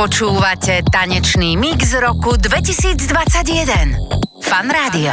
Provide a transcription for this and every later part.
Počúvate tanečný mix roku 2021. Fan Rádio.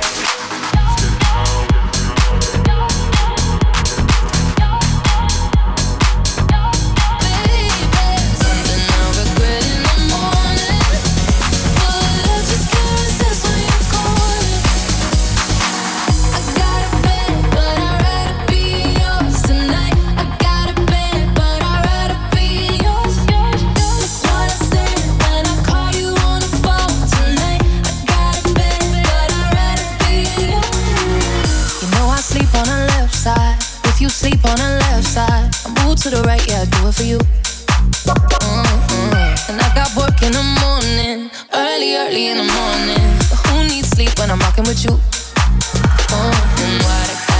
To the right, yeah, I do it for you. Mm-hmm. And I got work in the morning, early, early in the morning. But who needs sleep when I'm rocking with you? Mm-hmm.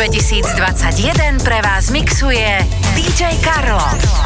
2021 pre vás mixuje DJ Karlo.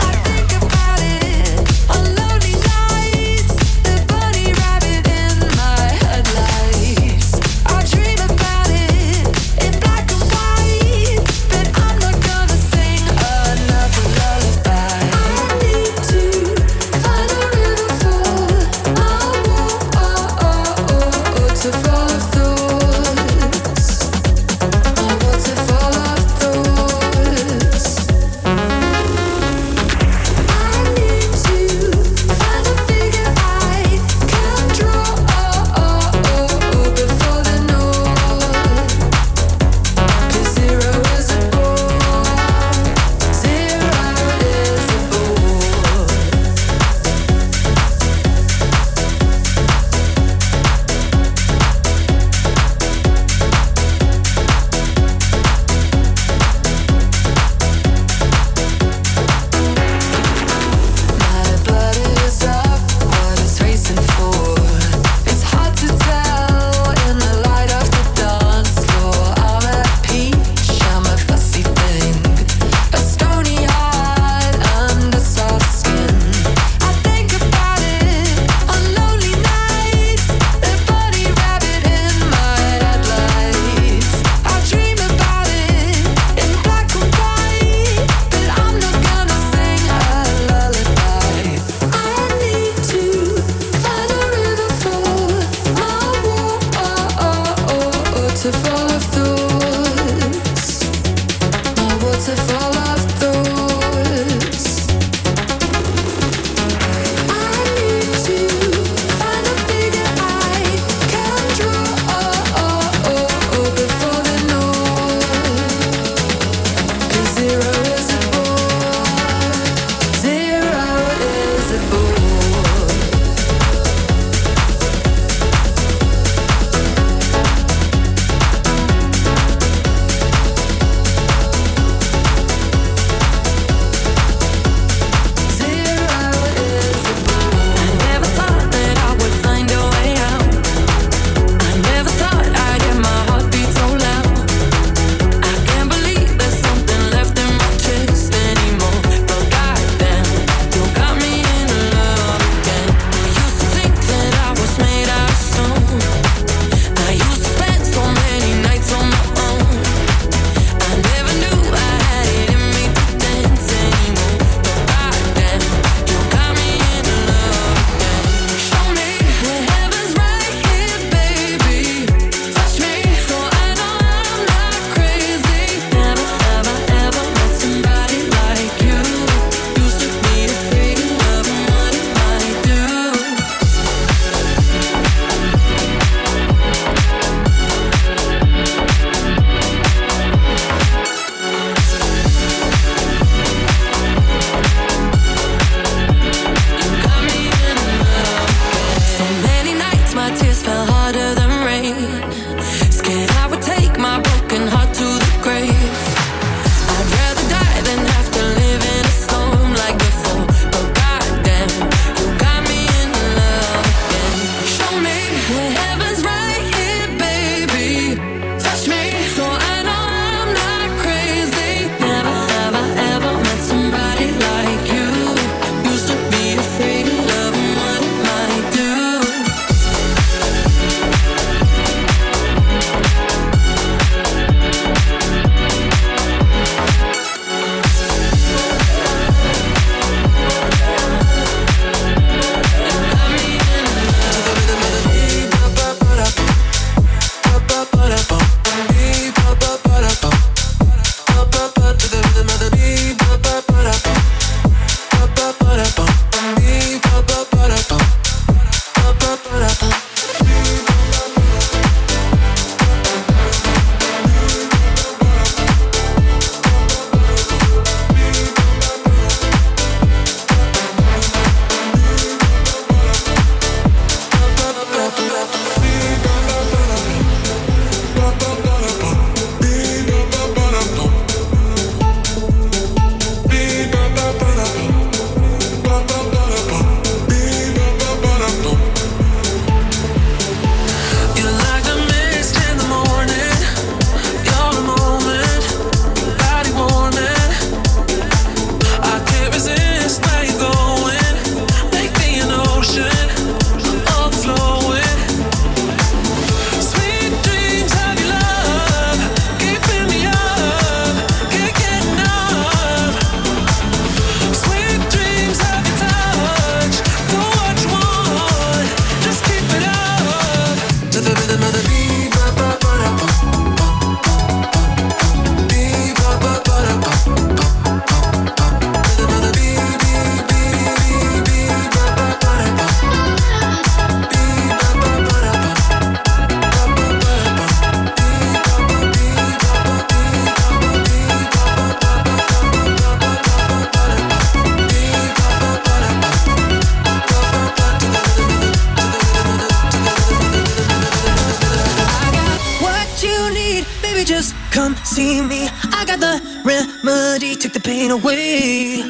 remedy, take the pain away.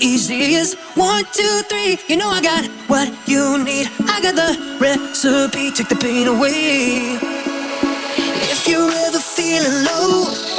Easy as one, two, three. You know I got what you need. I got the recipe, take the pain away. If you're ever feeling low.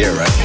here, right?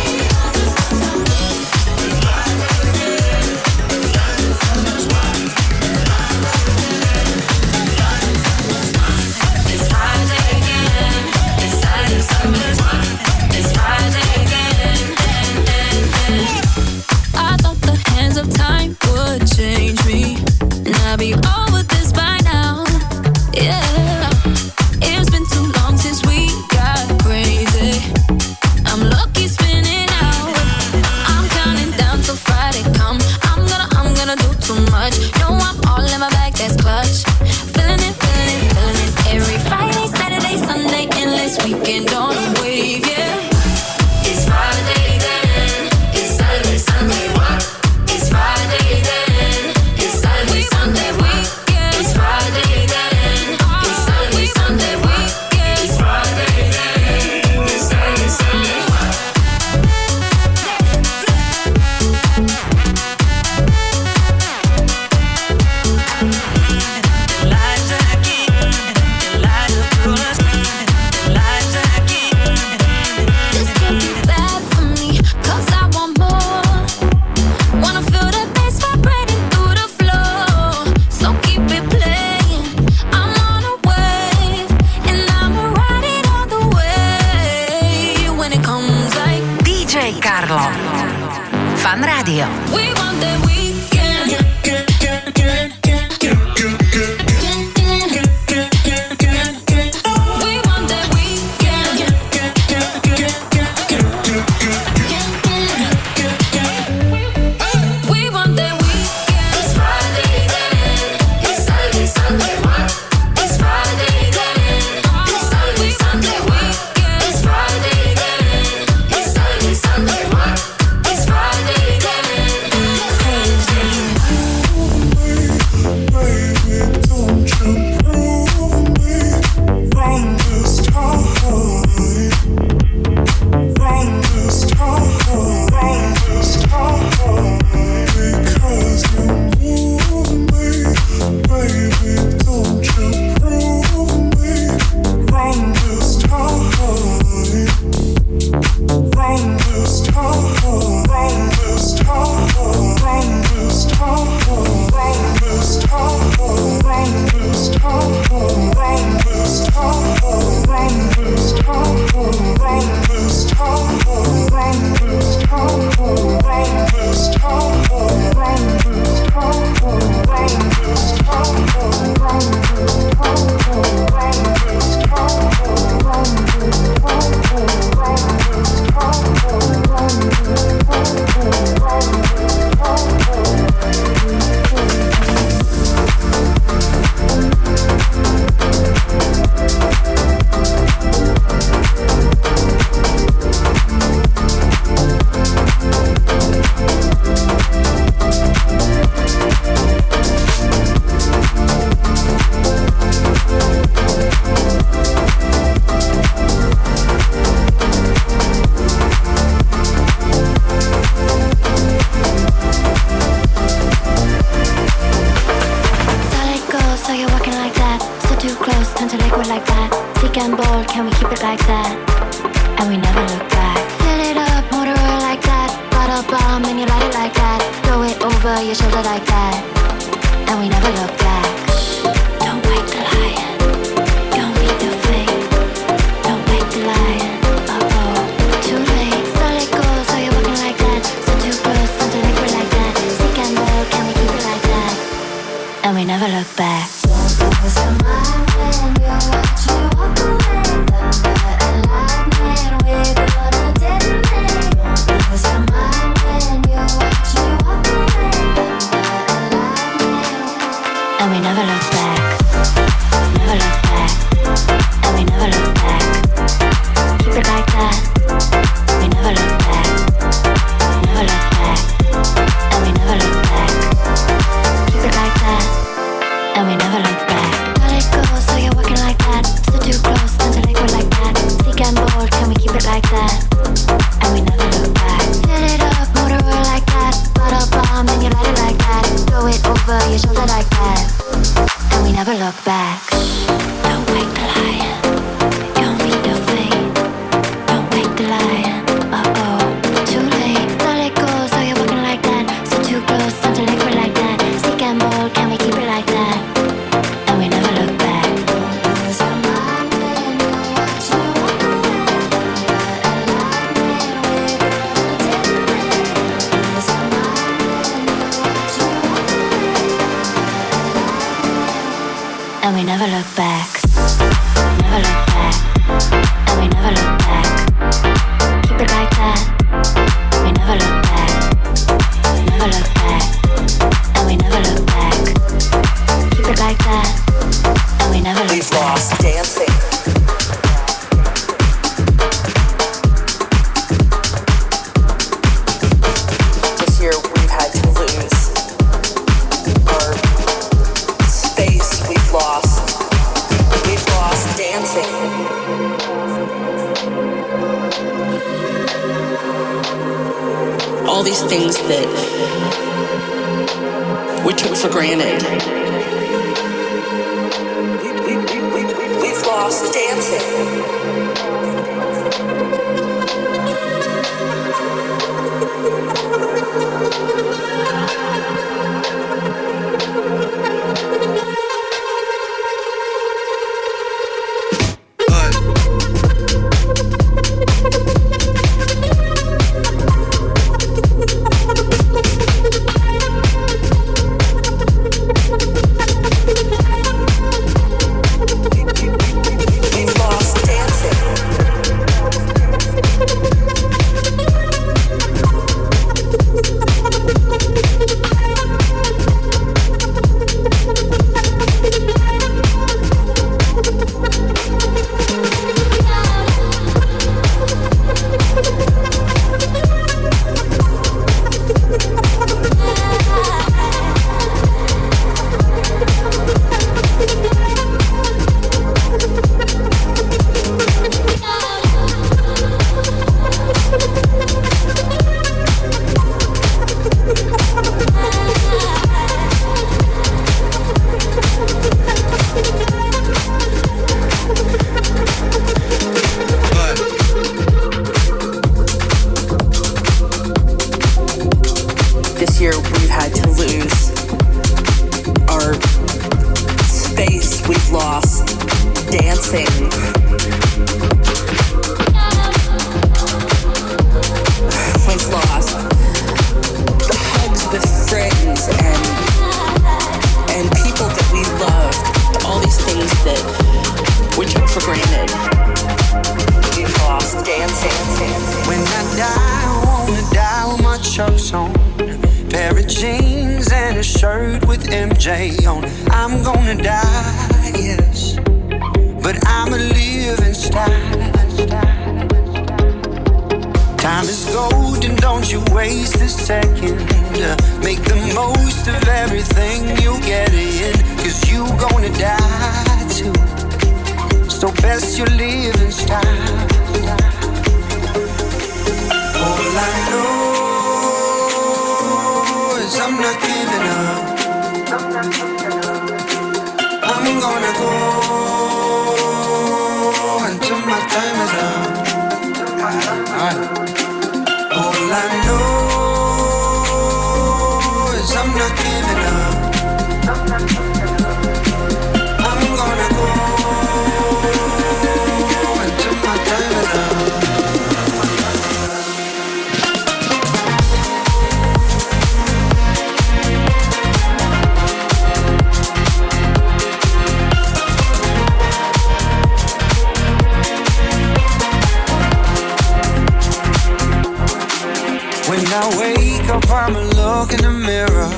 I wake up, I'ma look in the mirror.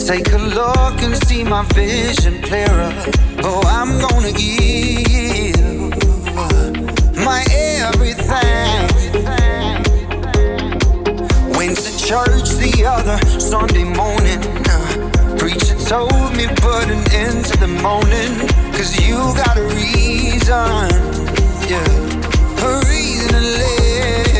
Take a look and see my vision clearer. Oh, I'm gonna give my everything. Went to church the other Sunday morning. Preacher told me put an end to the moaning. Cause you got a reason, yeah, a reason to live.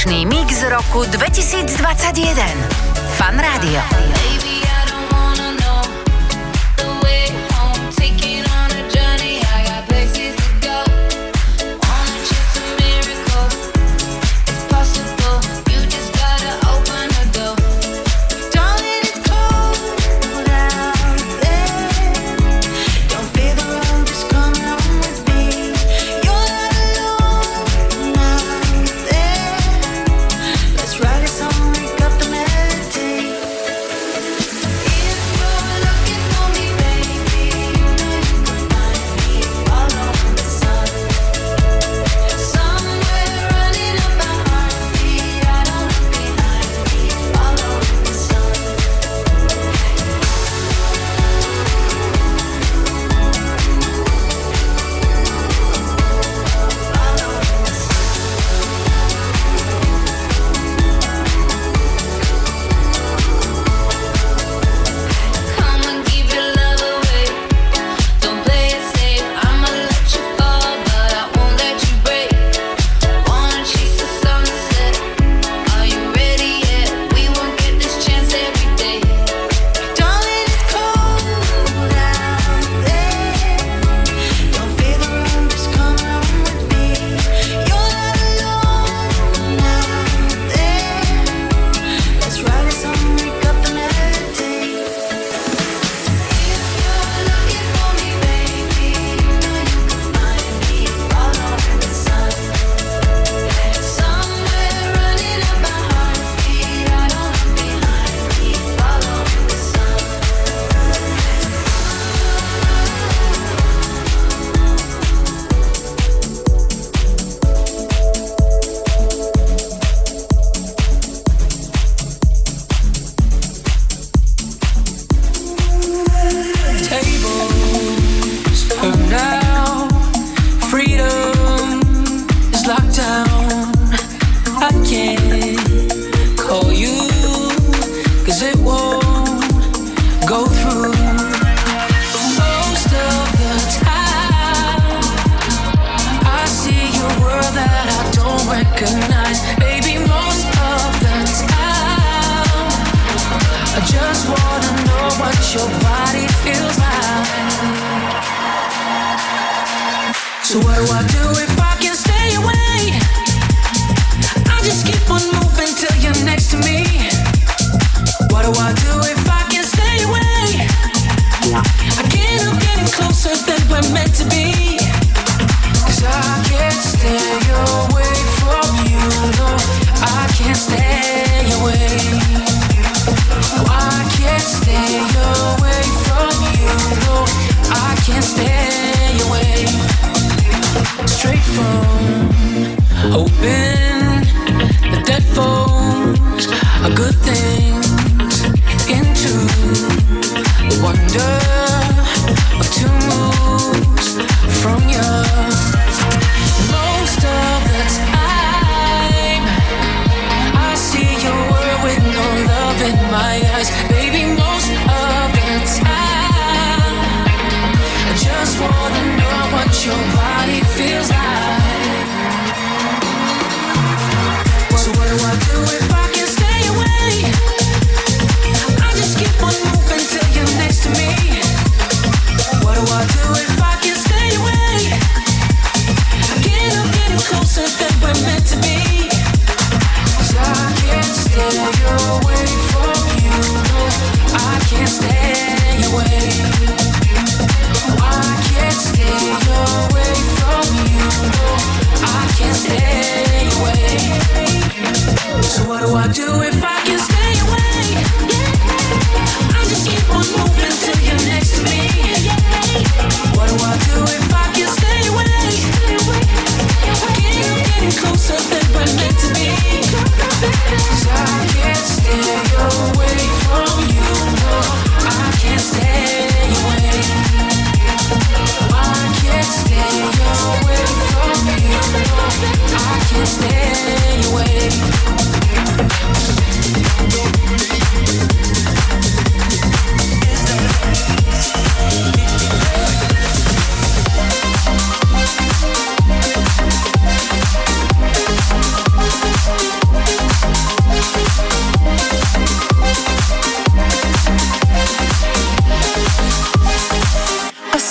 Tanečný mix roku 2021.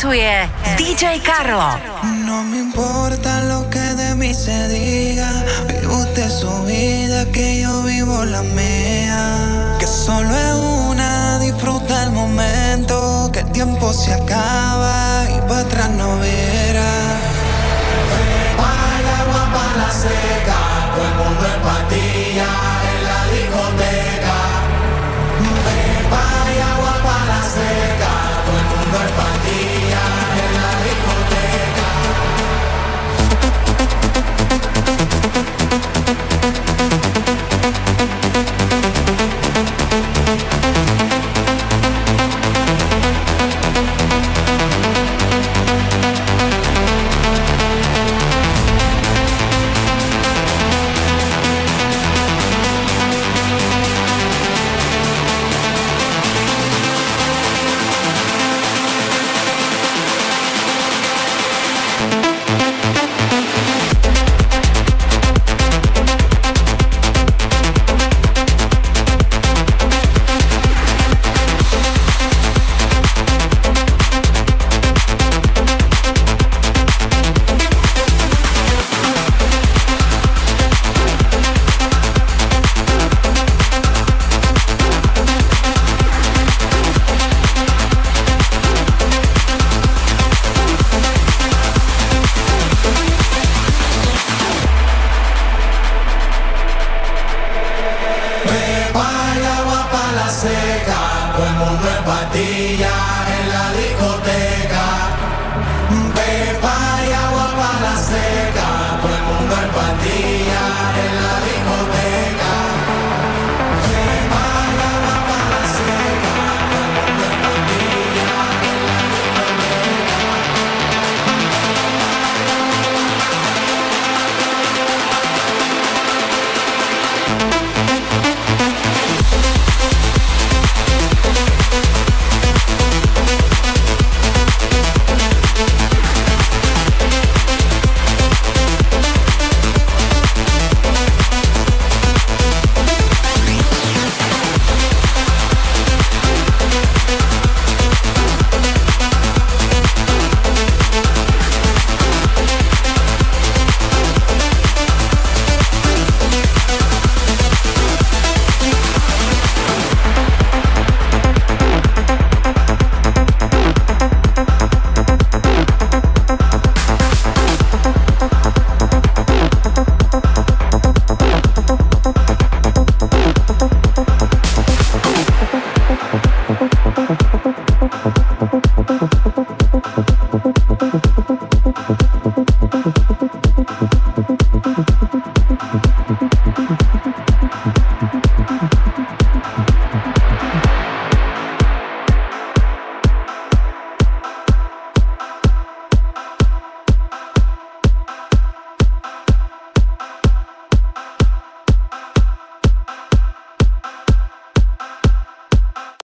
mixuje DJ Carlo.